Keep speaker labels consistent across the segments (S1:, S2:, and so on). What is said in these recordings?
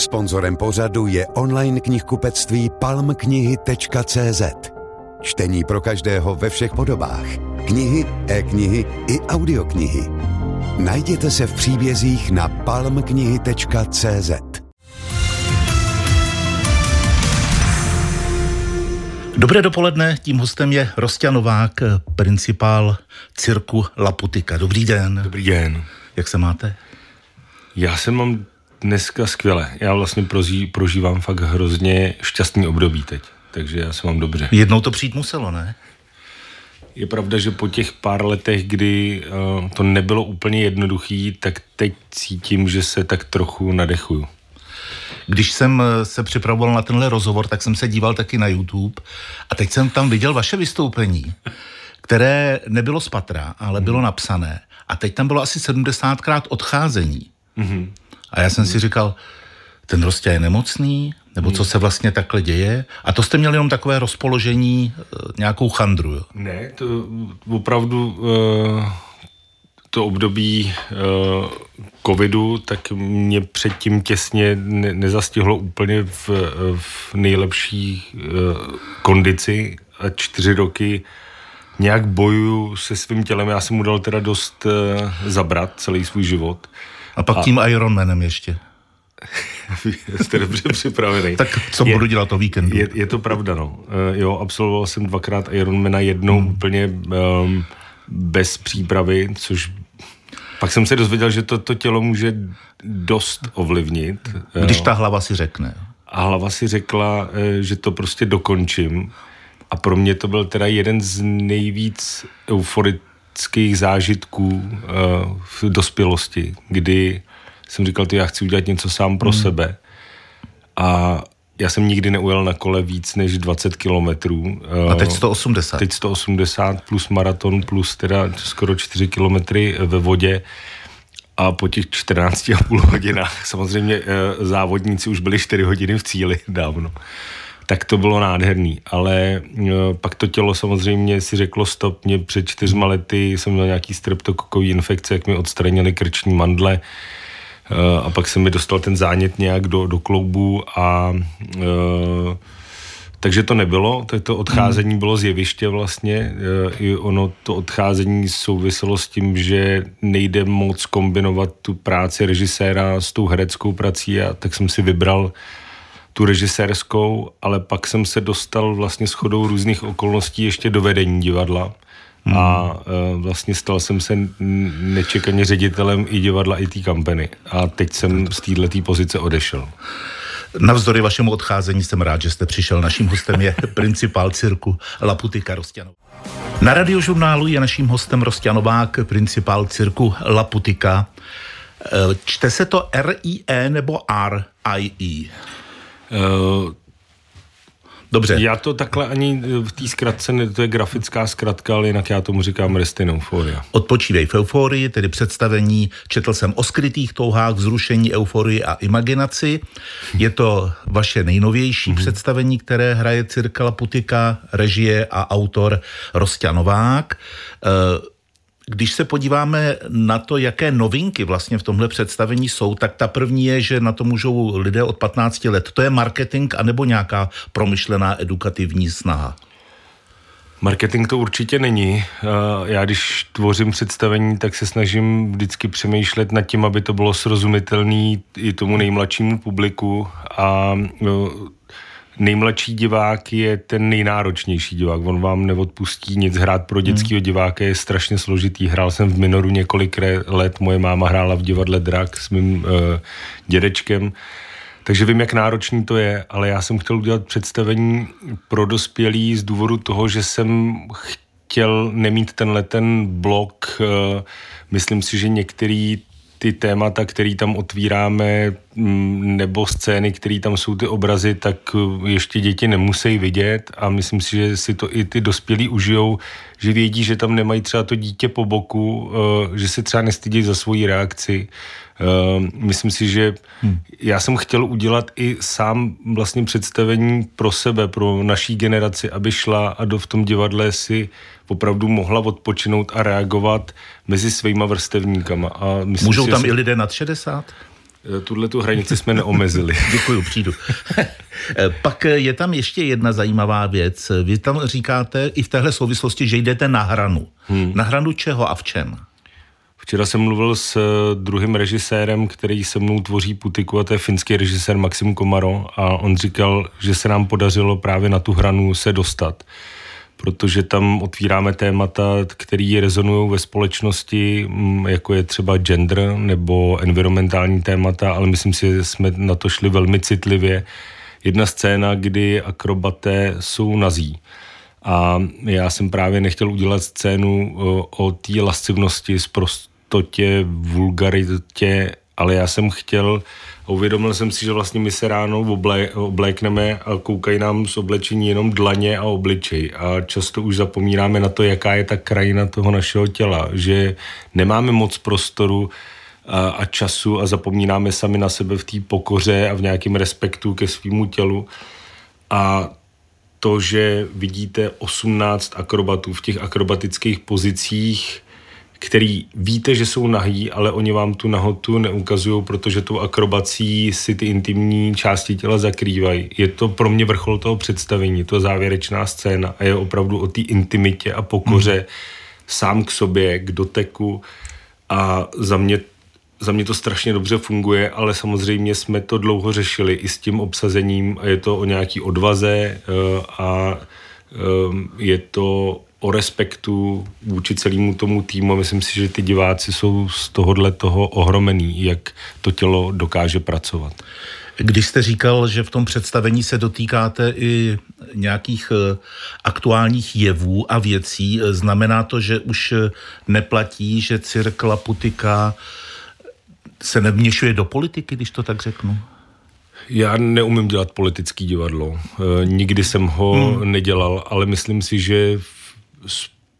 S1: Sponzorem pořadu je online knihkupectví palmknihy.cz. Čtení pro každého ve všech podobách. Knihy, e-knihy i audioknihy. Najděte se v příbězích na palmknihy.cz.
S2: Dobré dopoledne, tím hostem je Rostě Novák, principál cirku Laputika. Dobrý den.
S3: Dobrý den.
S2: Jak se máte?
S3: Já se mám dneska skvěle. Já vlastně prozí, prožívám fakt hrozně šťastný období teď, takže já se mám dobře.
S2: Jednou to přijít muselo, ne?
S3: Je pravda, že po těch pár letech, kdy uh, to nebylo úplně jednoduchý, tak teď cítím, že se tak trochu nadechuju.
S2: Když jsem eh, se připravoval na tenhle rozhovor, tak jsem se díval taky na YouTube a teď jsem tam viděl vaše vystoupení, které nebylo z patra, ale bylo napsané. A teď tam bylo asi 70krát odcházení. Mm-hmm. A já jsem si říkal, ten Rostě je nemocný, nebo co se vlastně takhle děje? A to jste měli jenom takové rozpoložení, eh, nějakou chandru, jo?
S3: Ne, to opravdu uh, to období uh, covidu, tak mě předtím těsně ne, nezastihlo úplně v, v nejlepší kondici a čtyři roky nějak bojuju se svým tělem. Já jsem mu dal teda dost zabrat celý svůj život.
S2: A pak a... tím Ironmanem ještě.
S3: Jste dobře připravený.
S2: tak co je, budu dělat o víkendu?
S3: Je, je to pravda, no. Uh, jo, absolvoval jsem dvakrát Ironmana, jednou hmm. úplně um, bez přípravy, což pak jsem se dozvěděl, že to, to tělo může dost ovlivnit.
S2: Když ta hlava si řekne.
S3: A hlava si řekla, eh, že to prostě dokončím. A pro mě to byl teda jeden z nejvíc euforických traumatických zážitků uh, v dospělosti, kdy jsem říkal, že já chci udělat něco sám pro hmm. sebe. A já jsem nikdy neujel na kole víc než 20 kilometrů.
S2: A teď 180.
S3: Teď 180 plus maraton plus teda skoro 4 kilometry ve vodě. A po těch 14,5 hodinách samozřejmě eh, závodníci už byli 4 hodiny v cíli dávno tak to bylo nádherný. Ale e, pak to tělo samozřejmě si řeklo stop. Mě před čtyřma lety jsem měl nějaký streptokokový infekce, jak mi odstranili krční mandle e, a pak se mi dostal ten zánět nějak do, do kloubu a e, takže to nebylo, tak to odcházení bylo z jeviště vlastně. I ono to odcházení souviselo s tím, že nejde moc kombinovat tu práci režiséra s tou hereckou prací a tak jsem si vybral tu režisérskou, ale pak jsem se dostal vlastně s chodou různých okolností ještě do vedení divadla. Hmm. A uh, vlastně stal jsem se nečekaně ředitelem i divadla, i té kampany. A teď jsem z této pozice odešel.
S2: Navzdory vašemu odcházení jsem rád, že jste přišel. Naším hostem je principál cirku Laputika Rostěnov. Na radiožurnálu je naším hostem Rostěnovák, principál cirku Laputika. Eh, čte se to R-I-E nebo R-I-E? Uh,
S3: Dobře. Já to takhle ani v té zkratce, to je grafická zkratka, ale jinak já tomu říkám Restin Euphoria.
S2: Odpočívej v euforii, tedy představení, četl jsem o skrytých touhách, vzrušení, euforii a imaginaci. Je to vaše nejnovější mm-hmm. představení, které hraje Cirkala Putika, režie a autor Rostě Novák. Uh, když se podíváme na to, jaké novinky vlastně v tomhle představení jsou, tak ta první je, že na to můžou lidé od 15 let. To je marketing anebo nějaká promyšlená edukativní snaha?
S3: Marketing to určitě není. Já když tvořím představení, tak se snažím vždycky přemýšlet nad tím, aby to bylo srozumitelné i tomu nejmladšímu publiku a no, nejmladší divák je ten nejnáročnější divák. On vám neodpustí nic hrát pro dětského hmm. diváka, je strašně složitý. Hrál jsem v Minoru několik let, moje máma hrála v divadle Drak s mým uh, dědečkem. Takže vím, jak náročný to je, ale já jsem chtěl udělat představení pro dospělí z důvodu toho, že jsem chtěl nemít tenhle ten blok. Uh, myslím si, že některý ty témata, které tam otvíráme, mm, nebo scény, které tam jsou ty obrazy, tak uh, ještě děti nemusí vidět a myslím si, že si to i ty dospělí užijou, že vědí, že tam nemají třeba to dítě po boku, uh, že se třeba nestydí za svoji reakci. Uh, myslím si, že hmm. já jsem chtěl udělat i sám vlastně představení pro sebe, pro naší generaci, aby šla a do v tom divadle si opravdu mohla odpočinout a reagovat mezi svýma vrstevníkama. A
S2: myslím Můžou si, tam i lidé nad 60?
S3: Tuhle tu hranici jsme neomezili.
S2: Děkuji, přijdu. Pak je tam ještě jedna zajímavá věc. Vy tam říkáte i v téhle souvislosti, že jdete na hranu. Hmm. Na hranu čeho a v čem?
S3: Včera jsem mluvil s eh, druhým režisérem, který se mnou tvoří Putiku, a to je finský režisér Maxim Komaro a on říkal, že se nám podařilo právě na tu hranu se dostat protože tam otvíráme témata, které rezonují ve společnosti, mm, jako je třeba gender nebo environmentální témata, ale myslím si, že jsme na to šli velmi citlivě. Jedna scéna, kdy akrobaté jsou nazí. A já jsem právě nechtěl udělat scénu o té lascivnosti, zprostotě, vulgaritě, ale já jsem chtěl uvědomil jsem si, že vlastně my se ráno oblé, oblékneme a koukají nám z oblečení jenom dlaně a obličej. A často už zapomínáme na to, jaká je ta krajina toho našeho těla, že nemáme moc prostoru a, a času a zapomínáme sami na sebe v té pokoře a v nějakém respektu ke svýmu tělu. A to, že vidíte 18 akrobatů v těch akrobatických pozicích, který víte, že jsou nahý, ale oni vám tu nahotu neukazují, protože tou akrobací si ty intimní části těla zakrývají. Je to pro mě vrchol toho představení, to závěrečná scéna a je opravdu o té intimitě a pokoře hmm. sám k sobě, k doteku a za mě za mě to strašně dobře funguje, ale samozřejmě jsme to dlouho řešili i s tím obsazením a je to o nějaký odvaze eh, a je to o respektu vůči celému tomu týmu. Myslím si, že ty diváci jsou z tohohle toho ohromený, jak to tělo dokáže pracovat.
S2: Když jste říkal, že v tom představení se dotýkáte i nějakých eh, aktuálních jevů a věcí, eh, znamená to, že už eh, neplatí, že Cirkla Putika se nevměšuje do politiky, když to tak řeknu?
S3: Já neumím dělat politický divadlo. Nikdy jsem ho hmm. nedělal, ale myslím si, že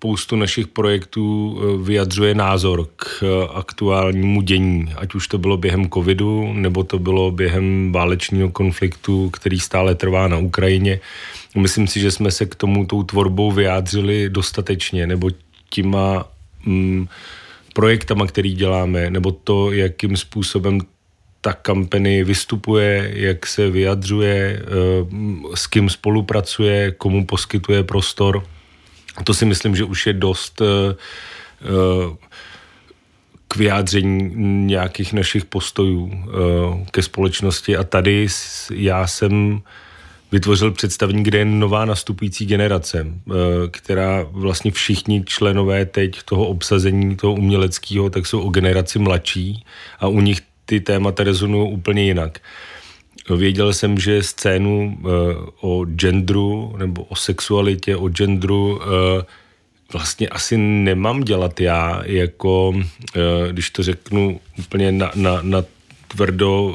S3: spoustu našich projektů eh, vyjadřuje názor k eh, aktuálnímu dění, ať už to bylo během covidu, nebo to bylo během válečního konfliktu, který stále trvá na Ukrajině. Myslím si, že jsme se k tomu tou tvorbou vyjádřili dostatečně, nebo těma mm, projektama, který děláme, nebo to, jakým způsobem ta kampany vystupuje, jak se vyjadřuje, eh, s kým spolupracuje, komu poskytuje prostor – to si myslím, že už je dost eh, eh, k vyjádření nějakých našich postojů ke společnosti. A tady já jsem vytvořil představení, kde je nová nastupující generace, která vlastně všichni členové teď toho obsazení, toho uměleckého, tak jsou o generaci mladší a u nich ty témata rezonují úplně jinak. Věděl jsem, že scénu uh, o genderu nebo o sexualitě, o genderu uh, vlastně asi nemám dělat já, jako uh, když to řeknu úplně na, na, na tvrdo,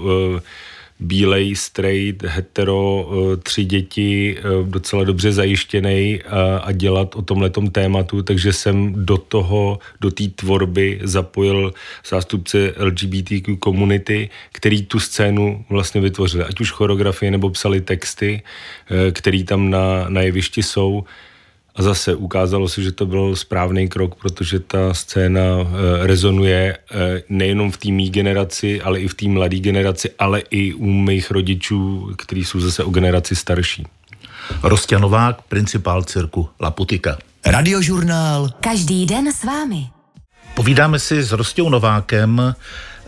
S3: bílej, straight, hetero, eh, tři děti, eh, docela dobře zajištěný a, a dělat o tomhletom tématu, takže jsem do toho, do té tvorby zapojil zástupce LGBTQ komunity, který tu scénu vlastně vytvořili, ať už choreografie nebo psali texty, eh, který tam na, na jevišti jsou a zase ukázalo se, že to byl správný krok, protože ta scéna e, rezonuje e, nejenom v té mý generaci, ale i v té mladé generaci, ale i u mých rodičů, kteří jsou zase o generaci starší.
S2: Rostě Novák, principál cirku Laputika.
S1: Radiožurnál. Každý den s vámi.
S2: Povídáme si s Rostou Novákem,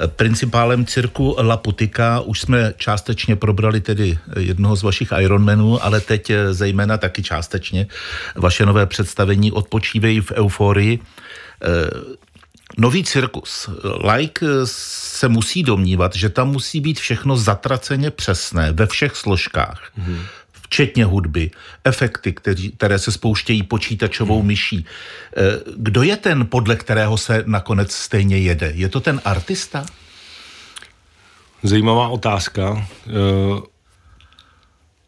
S2: principálem cirku La Putika. Už jsme částečně probrali tedy jednoho z vašich Ironmanů, ale teď zejména taky částečně vaše nové představení Odpočívej v euforii. Nový cirkus. Like se musí domnívat, že tam musí být všechno zatraceně přesné ve všech složkách. Mm-hmm včetně hudby, efekty, který, které se spouštějí počítačovou hmm. myší. Eh, kdo je ten, podle kterého se nakonec stejně jede? Je to ten artista?
S3: Zajímavá otázka. Eh,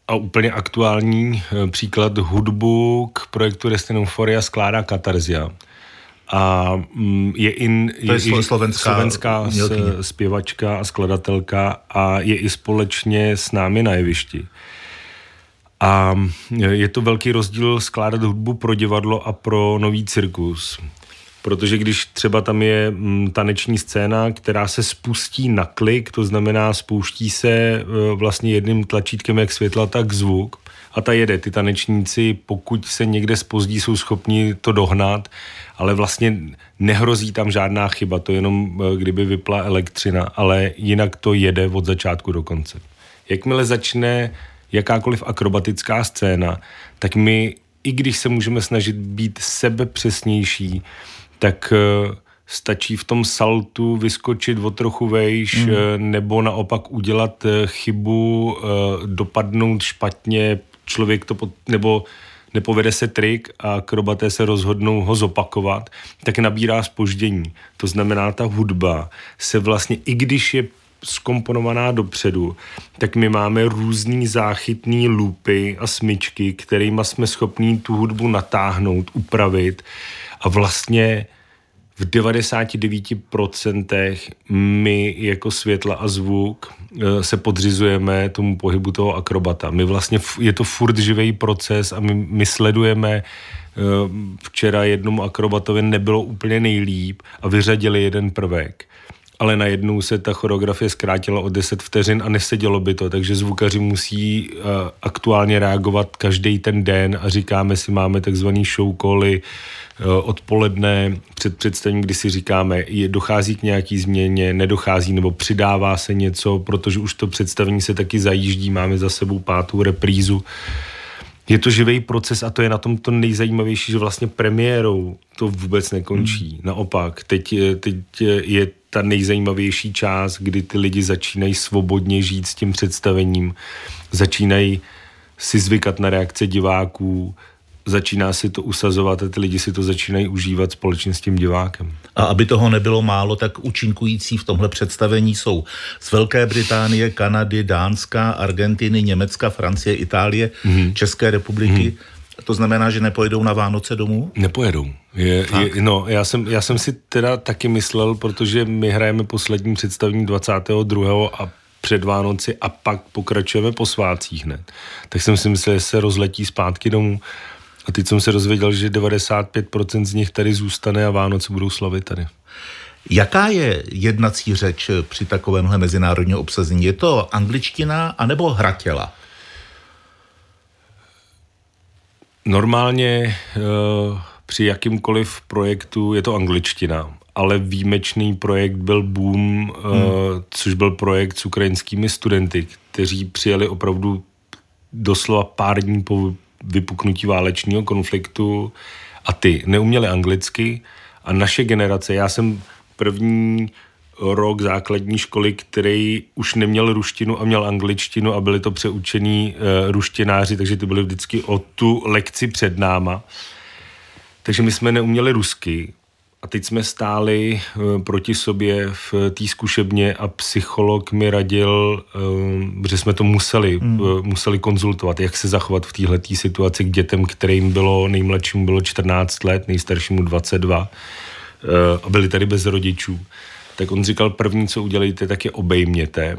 S3: a úplně aktuální eh, příklad hudbu k projektu Destin Euphoria skládá Katarzia. A mm, je, in,
S2: je, je i slovenská,
S3: slovenská zpěvačka a skladatelka a je i společně s námi na jevišti. A je to velký rozdíl skládat hudbu pro divadlo a pro nový cirkus. protože když třeba tam je mm, taneční scéna, která se spustí na klik, to znamená spouští se e, vlastně jedním tlačítkem jak světla, tak zvuk a ta jede. Ty tanečníci, pokud se někde spozdí, jsou schopni to dohnat, ale vlastně nehrozí tam žádná chyba, to jenom e, kdyby vypla elektřina, ale jinak to jede od začátku do konce. Jakmile začne jakákoliv akrobatická scéna, tak my, i když se můžeme snažit být sebepřesnější, tak eh, stačí v tom saltu vyskočit o trochu vejš, mm. nebo naopak udělat eh, chybu, dopadnout špatně, člověk to, pod, nebo nepovede se trik a akrobaté se rozhodnou ho zopakovat, tak nabírá spoždění. To znamená, ta hudba se vlastně, i když je skomponovaná dopředu, tak my máme různý záchytný lupy a smyčky, kterými jsme schopní tu hudbu natáhnout, upravit a vlastně v 99% my jako světla a zvuk eh, se podřizujeme tomu pohybu toho akrobata. My vlastně, je to furt živý proces a my, my sledujeme eh, včera jednomu akrobatovi nebylo úplně nejlíp a vyřadili jeden prvek ale najednou se ta choreografie zkrátila o 10 vteřin a nesedělo by to, takže zvukaři musí uh, aktuálně reagovat každý ten den a říkáme si, máme takzvaný show cally uh, odpoledne před představením, kdy si říkáme, je, dochází k nějaký změně, nedochází nebo přidává se něco, protože už to představení se taky zajíždí, máme za sebou pátou reprízu. Je to živý proces a to je na tom to nejzajímavější, že vlastně premiérou to vůbec nekončí. Hmm. Naopak, teď, teď je ta nejzajímavější část, kdy ty lidi začínají svobodně žít s tím představením, začínají si zvykat na reakce diváků, začíná si to usazovat a ty lidi si to začínají užívat společně s tím divákem.
S2: A aby toho nebylo málo, tak účinkující v tomhle představení jsou z Velké Británie, Kanady, Dánska, Argentiny, Německa, Francie, Itálie, mm-hmm. České republiky. Mm-hmm. To znamená, že nepojedou na Vánoce domů?
S3: Nepojedou. Je, je, no, já jsem, já jsem si teda taky myslel, protože my hrajeme poslední představení 22. a před Vánoci a pak pokračujeme po svácích hned. Tak jsem si myslel, že se rozletí zpátky domů. A teď jsem se dozvěděl, že 95% z nich tady zůstane a Vánoce budou slavit tady.
S2: Jaká je jednací řeč při takovémhle mezinárodním obsazení? Je to angličtina anebo hratěla?
S3: Normálně uh, při jakýmkoliv projektu je to angličtina, ale výjimečný projekt byl Boom, uh, hmm. což byl projekt s ukrajinskými studenty, kteří přijeli opravdu doslova pár dní po vypuknutí válečního konfliktu a ty neuměli anglicky a naše generace, já jsem první rok základní školy, který už neměl ruštinu a měl angličtinu a byli to přeučení uh, ruštináři, takže ty byli vždycky o tu lekci před náma. Takže my jsme neuměli rusky a teď jsme stáli uh, proti sobě v té zkušebně a psycholog mi radil, uh, že jsme to museli, hmm. uh, museli konzultovat, jak se zachovat v téhle situaci k dětem, kterým bylo, nejmladšímu bylo 14 let, nejstaršímu 22 a byli tady bez rodičů tak on říkal, první, co udělejte, tak je obejměte.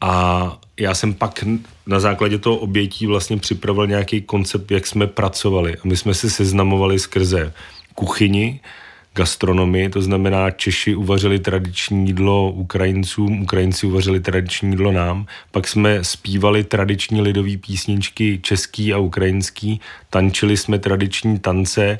S3: A já jsem pak na základě toho obětí vlastně připravil nějaký koncept, jak jsme pracovali. A my jsme se seznamovali skrze kuchyni, gastronomii, to znamená Češi uvařili tradiční jídlo Ukrajincům, Ukrajinci uvařili tradiční jídlo nám, pak jsme zpívali tradiční lidové písničky český a ukrajinský, tančili jsme tradiční tance,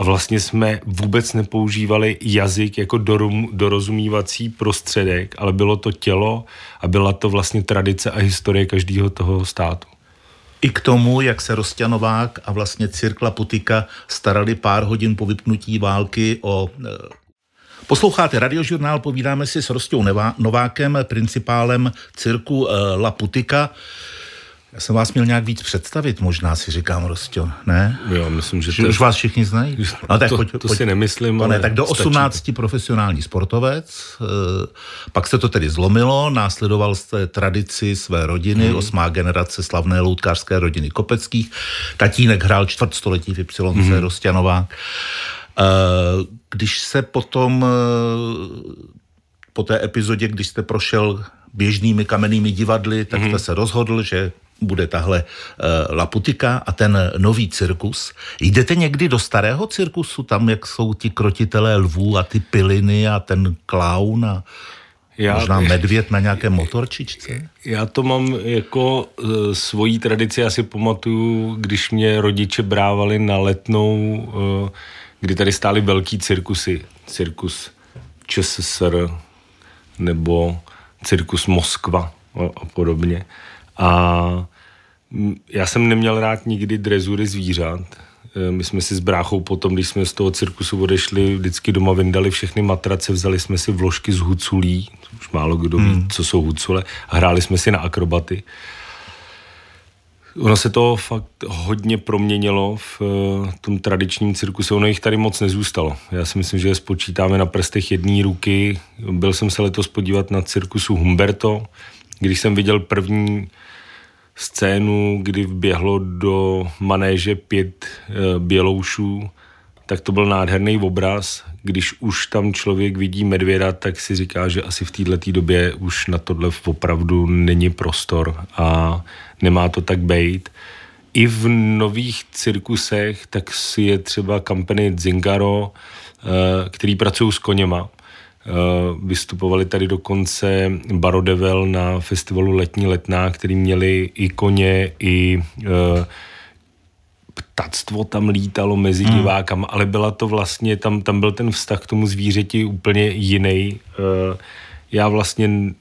S3: a vlastně jsme vůbec nepoužívali jazyk jako dorum, dorozumívací prostředek, ale bylo to tělo a byla to vlastně tradice a historie každého toho státu.
S2: I k tomu, jak se Rostěnovák a vlastně Cirkla Putika starali pár hodin po vypnutí války o e, Posloucháte radiožurnál, povídáme si s Rostou Novákem, principálem cirku e, La Putika. Já jsem vás měl nějak víc představit, možná si říkám, Rostio, ne?
S3: Jo, myslím, že,
S2: že to už vás všichni znají.
S3: No, tak to, pojď, to pojď, si nemyslím,
S2: no, ne, tak do 18 to. profesionální sportovec, eh, pak se to tedy zlomilo, následoval jste tradici své rodiny, hmm. osmá generace slavné loutkářské rodiny Kopeckých, tatínek hrál čtvrtstoletí v Y hmm. Rostianová. Eh, když se potom eh, po té epizodě, když jste prošel běžnými kamennými divadly, tak mm-hmm. jste se rozhodl, že bude tahle uh, Laputika a ten nový cirkus. Jdete někdy do starého cirkusu, tam jak jsou ti krotitelé lvů a ty piliny a ten klaun a já, možná medvěd na nějaké motorčičce?
S3: Já to mám jako uh, svojí tradici, já si pamatuju, když mě rodiče brávali na letnou, uh, kdy tady stály velký cirkusy, cirkus ČSSR nebo cirkus Moskva a, a podobně. A já jsem neměl rád nikdy drezury zvířat. E, my jsme si s bráchou potom, když jsme z toho cirkusu odešli, vždycky doma vyndali všechny matrace, vzali jsme si vložky z huculí, už málo kdo ví, hmm. co jsou hucule, a hráli jsme si na akrobaty. Ono se to fakt hodně proměnilo v uh, tom tradičním cirkuse. Ono jich tady moc nezůstalo. Já si myslím, že je spočítáme na prstech jedné ruky. Byl jsem se letos podívat na cirkusu Humberto, když jsem viděl první scénu, kdy vběhlo do manéže pět uh, běloušů, tak to byl nádherný obraz. Když už tam člověk vidí medvěda, tak si říká, že asi v této době už na tohle opravdu není prostor a nemá to tak bejt. I v nových cirkusech tak si je třeba kampany Zingaro, eh, který pracují s koněma. Eh, vystupovali tady dokonce Barodevel na festivalu Letní letná, který měli i koně, i eh, ptactvo tam lítalo mezi hmm. divákama, ale byla to vlastně, tam, tam byl ten vztah k tomu zvířeti úplně jiný. Já vlastně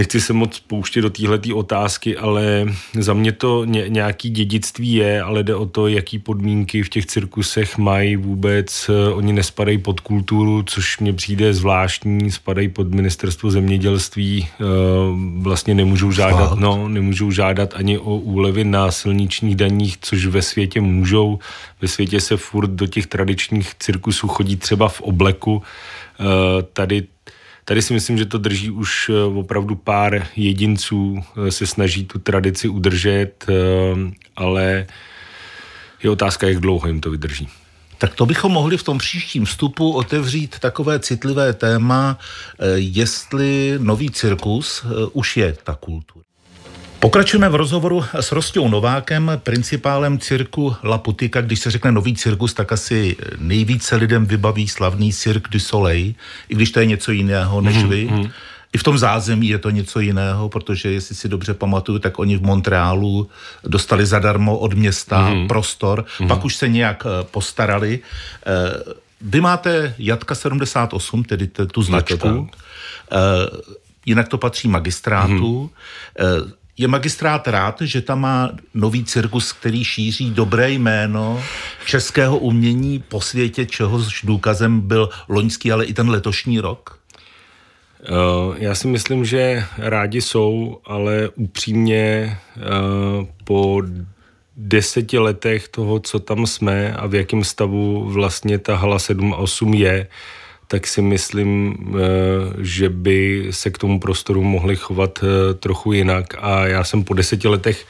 S3: nechci se moc pouštět do téhle otázky, ale za mě to ně, nějaký dědictví je, ale jde o to, jaký podmínky v těch cirkusech mají vůbec. Oni nespadají pod kulturu, což mně přijde zvláštní, spadají pod ministerstvo zemědělství, eh, vlastně nemůžou žádat, no, nemůžou žádat ani o úlevy na silničních daních, což ve světě můžou. Ve světě se furt do těch tradičních cirkusů chodí třeba v obleku. Eh, tady Tady si myslím, že to drží už eh, opravdu pár jedinců, eh, se snaží tu tradici udržet, eh, ale je otázka, jak dlouho jim to vydrží.
S2: Tak to bychom mohli v tom příštím vstupu otevřít takové citlivé téma, jestli nový cirkus už je ta kultura. Pokračujeme v rozhovoru s Rostou Novákem, principálem cirku La Putika. Když se řekne nový cirkus, tak asi nejvíce lidem vybaví slavný Cirque du Soleil, i když to je něco jiného než vy. Mm-hmm. I v tom zázemí je to něco jiného, protože jestli si dobře pamatuju, tak oni v Montrealu dostali zadarmo od města mm-hmm. prostor, mm-hmm. pak už se nějak eh, postarali. Eh, vy máte Jatka 78, tedy tu značku, eh, jinak to patří magistrátu. Mm-hmm je magistrát rád, že tam má nový cirkus, který šíří dobré jméno českého umění po světě, čehož důkazem byl loňský, ale i ten letošní rok?
S3: Eh, já si myslím, že rádi jsou, ale upřímně eh, po deseti letech toho, co tam jsme a v jakém stavu vlastně ta hala 7 a 8 je, tak si myslím, eh, že by se k tomu prostoru mohli chovat eh, trochu jinak. A já jsem po deseti letech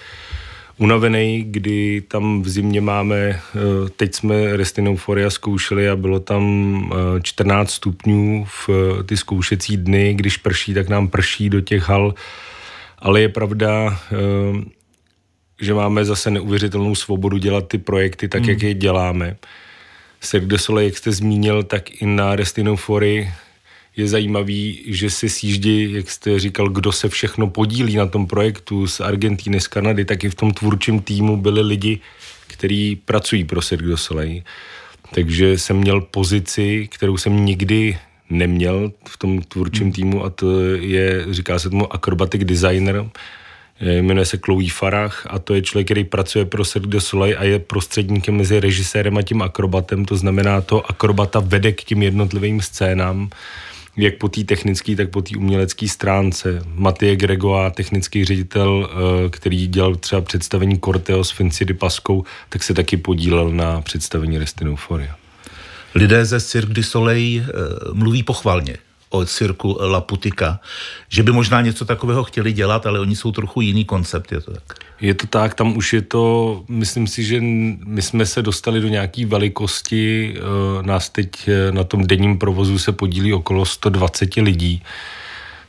S3: unavený, kdy tam v zimě máme, eh, teď jsme Restinouforia zkoušeli a bylo tam 14 stupňů v ty zkoušecí dny, když prší, tak nám prší do těch hal, ale je pravda, že máme zase neuvěřitelnou svobodu dělat ty projekty tak, hmm. jak je děláme. Cirque du Soleil, jak jste zmínil, tak i na Restinofory je zajímavý, že se sjíždí, jak jste říkal, kdo se všechno podílí na tom projektu z Argentíny, z Kanady, tak i v tom tvůrčím týmu byli lidi, kteří pracují pro Cirque du Soleil. Takže jsem měl pozici, kterou jsem nikdy neměl v tom tvůrčím hmm. týmu a to je, říká se tomu acrobatic designer, jmenuje se Chloe Farah a to je člověk, který pracuje pro Cirque du Soleil a je prostředníkem mezi režisérem a tím akrobatem, to znamená to akrobata vede k těm jednotlivým scénám, jak po té technické, tak po té umělecké stránce. Matěj Gregoa, technický ředitel, eh, který dělal třeba představení Corteo s Finci Paskou, tak se taky podílel na představení Restin Euphoria.
S2: Lidé ze Cirque du Soleil eh, mluví pochvalně o cirku La Putika, že by možná něco takového chtěli dělat, ale oni jsou trochu jiný koncept, je to tak?
S3: Je to tak, tam už je to, myslím si, že my jsme se dostali do nějaké velikosti, eh, nás teď eh, na tom denním provozu se podílí okolo 120 lidí,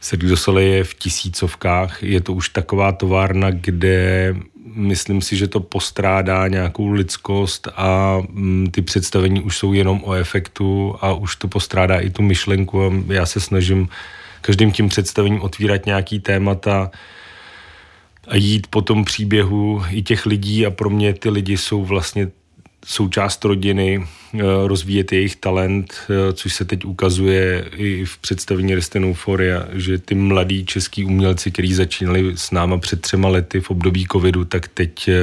S3: Cirque du Soleil je v tisícovkách, je to už taková továrna, kde myslím si, že to postrádá nějakou lidskost a mm, ty představení už jsou jenom o efektu a už to postrádá i tu myšlenku a já se snažím každým tím představením otvírat nějaký témata a jít po tom příběhu i těch lidí a pro mě ty lidi jsou vlastně součást rodiny, eh, rozvíjet jejich talent, eh, což se teď ukazuje i v představení Resten Euphoria, že ty mladí český umělci, kteří začínali s náma před třema lety v období covidu, tak teď eh,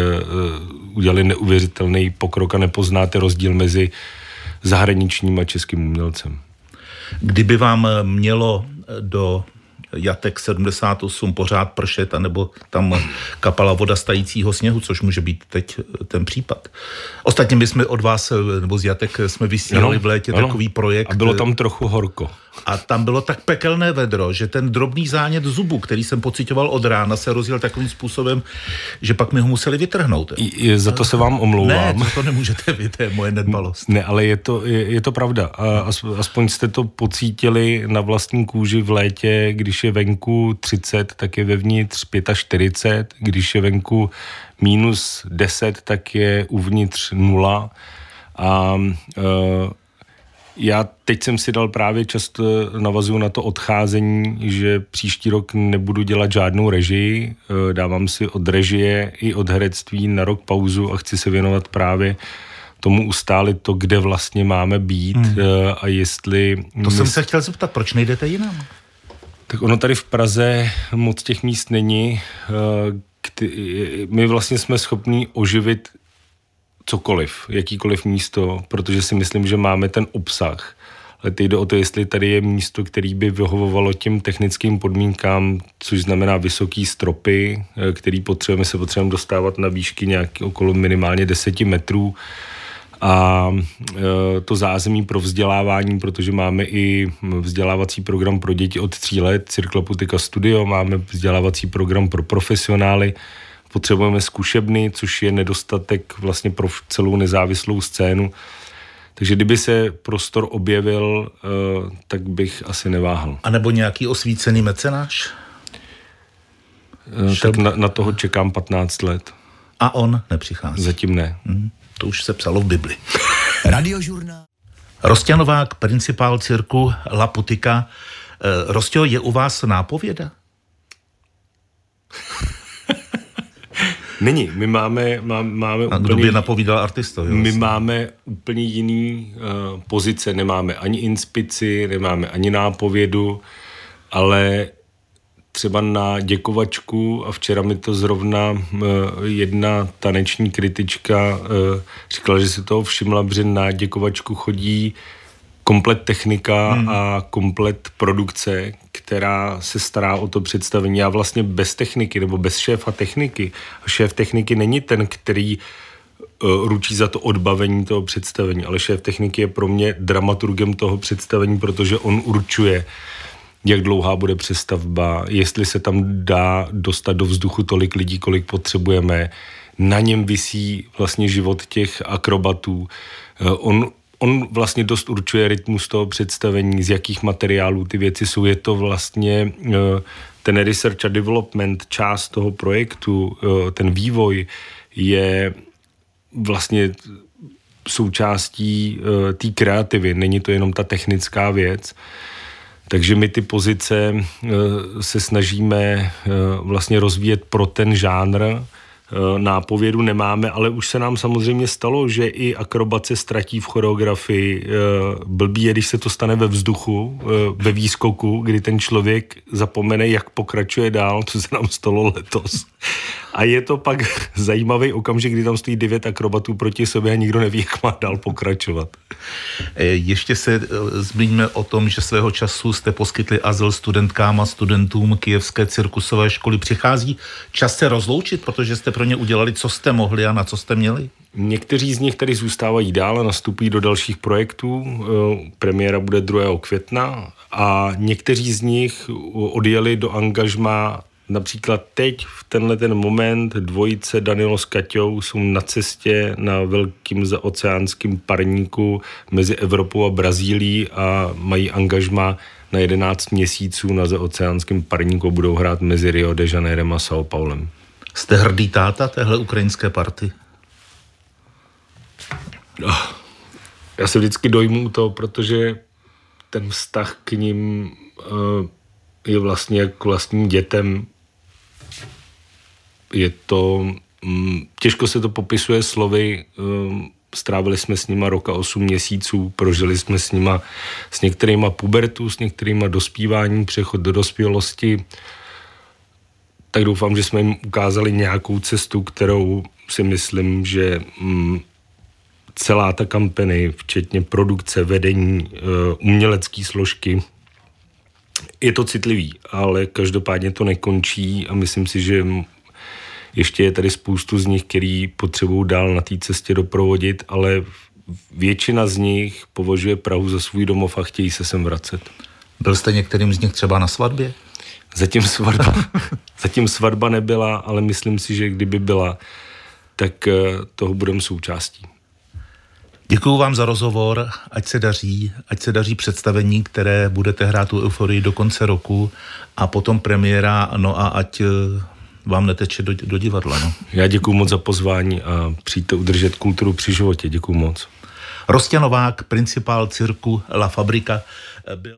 S3: udělali neuvěřitelný pokrok a nepoznáte rozdíl mezi zahraničním a českým umělcem.
S2: Kdyby vám mělo do jatek 78 pořád pršet, anebo tam kapala voda stajícího sněhu, což může být teď ten případ. Ostatně my jsme od vás, nebo z jatek jsme vysílali ano, v létě ano. takový projekt.
S3: A bylo tam trochu horko.
S2: A tam bylo tak pekelné vedro, že ten drobný zánět zubu, který jsem pocitoval od rána, se rozjel takovým způsobem, že pak mi ho museli vytrhnout.
S3: I, za to se vám omlouvám.
S2: Ne, to, to nemůžete vy, to je moje nedbalost.
S3: Ne, ale je to, je, je to pravda. A aspoň jste to pocítili na vlastní kůži v létě, když je venku 30, tak je vevnitř 45, když je venku minus 10, tak je uvnitř nula. A uh, já teď jsem si dal právě často navazuju na to odcházení, že příští rok nebudu dělat žádnou režii, eh, dávám si od režie i od herectví na rok pauzu a chci se věnovat právě tomu ustálit to, kde vlastně máme být hmm. Eh, a jestli...
S2: To jsem se chtěl zeptat, proč nejdete jinam?
S3: Tak ono tady v Praze moc těch míst není. Eh, my vlastně jsme schopní oživit cokoliv, jakýkoliv místo, protože si myslím, že máme ten obsah. Ale teď jde o to, jestli tady je místo, který by vyhovovalo těm technickým podmínkám, což znamená vysoký stropy, eh, který potřebujeme, se potřebujeme dostávat na výšky nějaký okolo minimálně 10 metrů a eh, to zázemí pro vzdělávání, protože máme i vzdělávací program pro děti od tří let, Cirkla Putika Studio, máme vzdělávací program pro profesionály, potřebujeme zkušebny, což je nedostatek vlastně pro celou nezávislou scénu. Takže kdyby se prostor objevil, eh, tak bych asi neváhal.
S2: A nebo nějaký osvícený mecenáš?
S3: Eh, tak na, na toho čekám 15 let.
S2: A on nepřichází?
S3: Zatím ne. Hmm,
S2: to už se psalo v Bibli. Radiožurnál. Rostěnovák, principál cirku La Putika. Eh, je u vás nápověda?
S3: Není. My máme, má, máme
S2: A úplně... kdo by napovídal artistovi?
S3: My vlastně. máme úplně jiný uh, pozice. Nemáme ani inspici, nemáme ani nápovědu, ale třeba na děkovačku a včera mi to zrovna uh, jedna taneční kritička uh, říkala, že se toho všimla, že na děkovačku chodí komplet technika hmm. a komplet produkce, která se stará o to představení. Já vlastně bez techniky nebo bez šéfa techniky. A šéf techniky není ten, který uh, ručí za to odbavení toho představení, ale šéf techniky je pro mě dramaturgem toho představení, protože on určuje, jak dlouhá bude přestavba, jestli se tam dá dostat do vzduchu tolik lidí, kolik potřebujeme. Na něm visí vlastně život těch akrobatů. Uh, on on vlastně dost určuje rytmus toho představení, z jakých materiálů ty věci jsou. Je to vlastně eh, ten research a development, část toho projektu, eh, ten vývoj je vlastně součástí eh, té kreativy. Není to jenom ta technická věc. Takže my ty pozice se snažíme vlastně rozvíjet pro ten žánr, nápovědu nemáme, ale už se nám samozřejmě stalo, že i akrobace ztratí v choreografii. Eh, blbý je, když se to stane ve vzduchu, eh, ve výskoku, kdy ten člověk zapomene, jak pokračuje dál, co se nám stalo letos. A je to pak zajímavý okamžik, kdy tam stojí devět akrobatů proti sobě a nikdo neví, jak má dál pokračovat.
S2: Ještě se zmíníme o tom, že svého času jste poskytli azyl studentkám a studentům Kijevské cirkusové školy. Přichází čas se rozloučit, protože jste pro ně udělali, co jste mohli a na co jste měli?
S3: Někteří z nich tady zůstávají dál a nastupují do dalších projektů. Eh, premiéra bude 2. května a někteří z nich odjeli do angažma například teď, v tenhle ten moment, dvojice Danilo s Kaťou jsou na cestě na velkým zaoceánským parníku mezi Evropou a Brazílií a mají angažma na 11 měsíců na zaoceánském parníku budou hrát mezi Rio de Janeiro a São Paulem.
S2: Jste hrdý táta téhle ukrajinské party?
S3: Oh, já se vždycky dojmu to, protože ten vztah k ním uh, je vlastně k vlastním dětem. Je to, um, těžko se to popisuje slovy, um, strávili jsme s nima roka 8 měsíců, prožili jsme s nima s některýma pubertu, s některýma dospíváním, přechod do dospělosti, tak doufám, že jsme jim ukázali nějakou cestu, kterou si myslím, že mm, celá ta kampany, včetně produkce, vedení, uh, umělecké složky, je to citlivý, ale každopádně to nekončí a myslím si, že ještě je tady spoustu z nich, který potřebují dál na té cestě doprovodit, ale většina z nich považuje Prahu za svůj domov a chtějí se sem vracet.
S2: Byl jste některým z nich třeba na svatbě?
S3: Zatím svatba, zatím svatba nebyla, ale myslím si, že kdyby byla, tak eh, toho budeme součástí.
S2: Děkuji vám za rozhovor, ať se daří, ať se daří představení, které budete hrát tu euforii do konce roku a potom premiéra, no a ať eh, vám neteče do, do divadla. No.
S3: Já děkuji moc za pozvání a přijďte udržet kulturu při životě. Děkuji moc.
S2: Rostě Novák, principál cirku La Fabrika, byl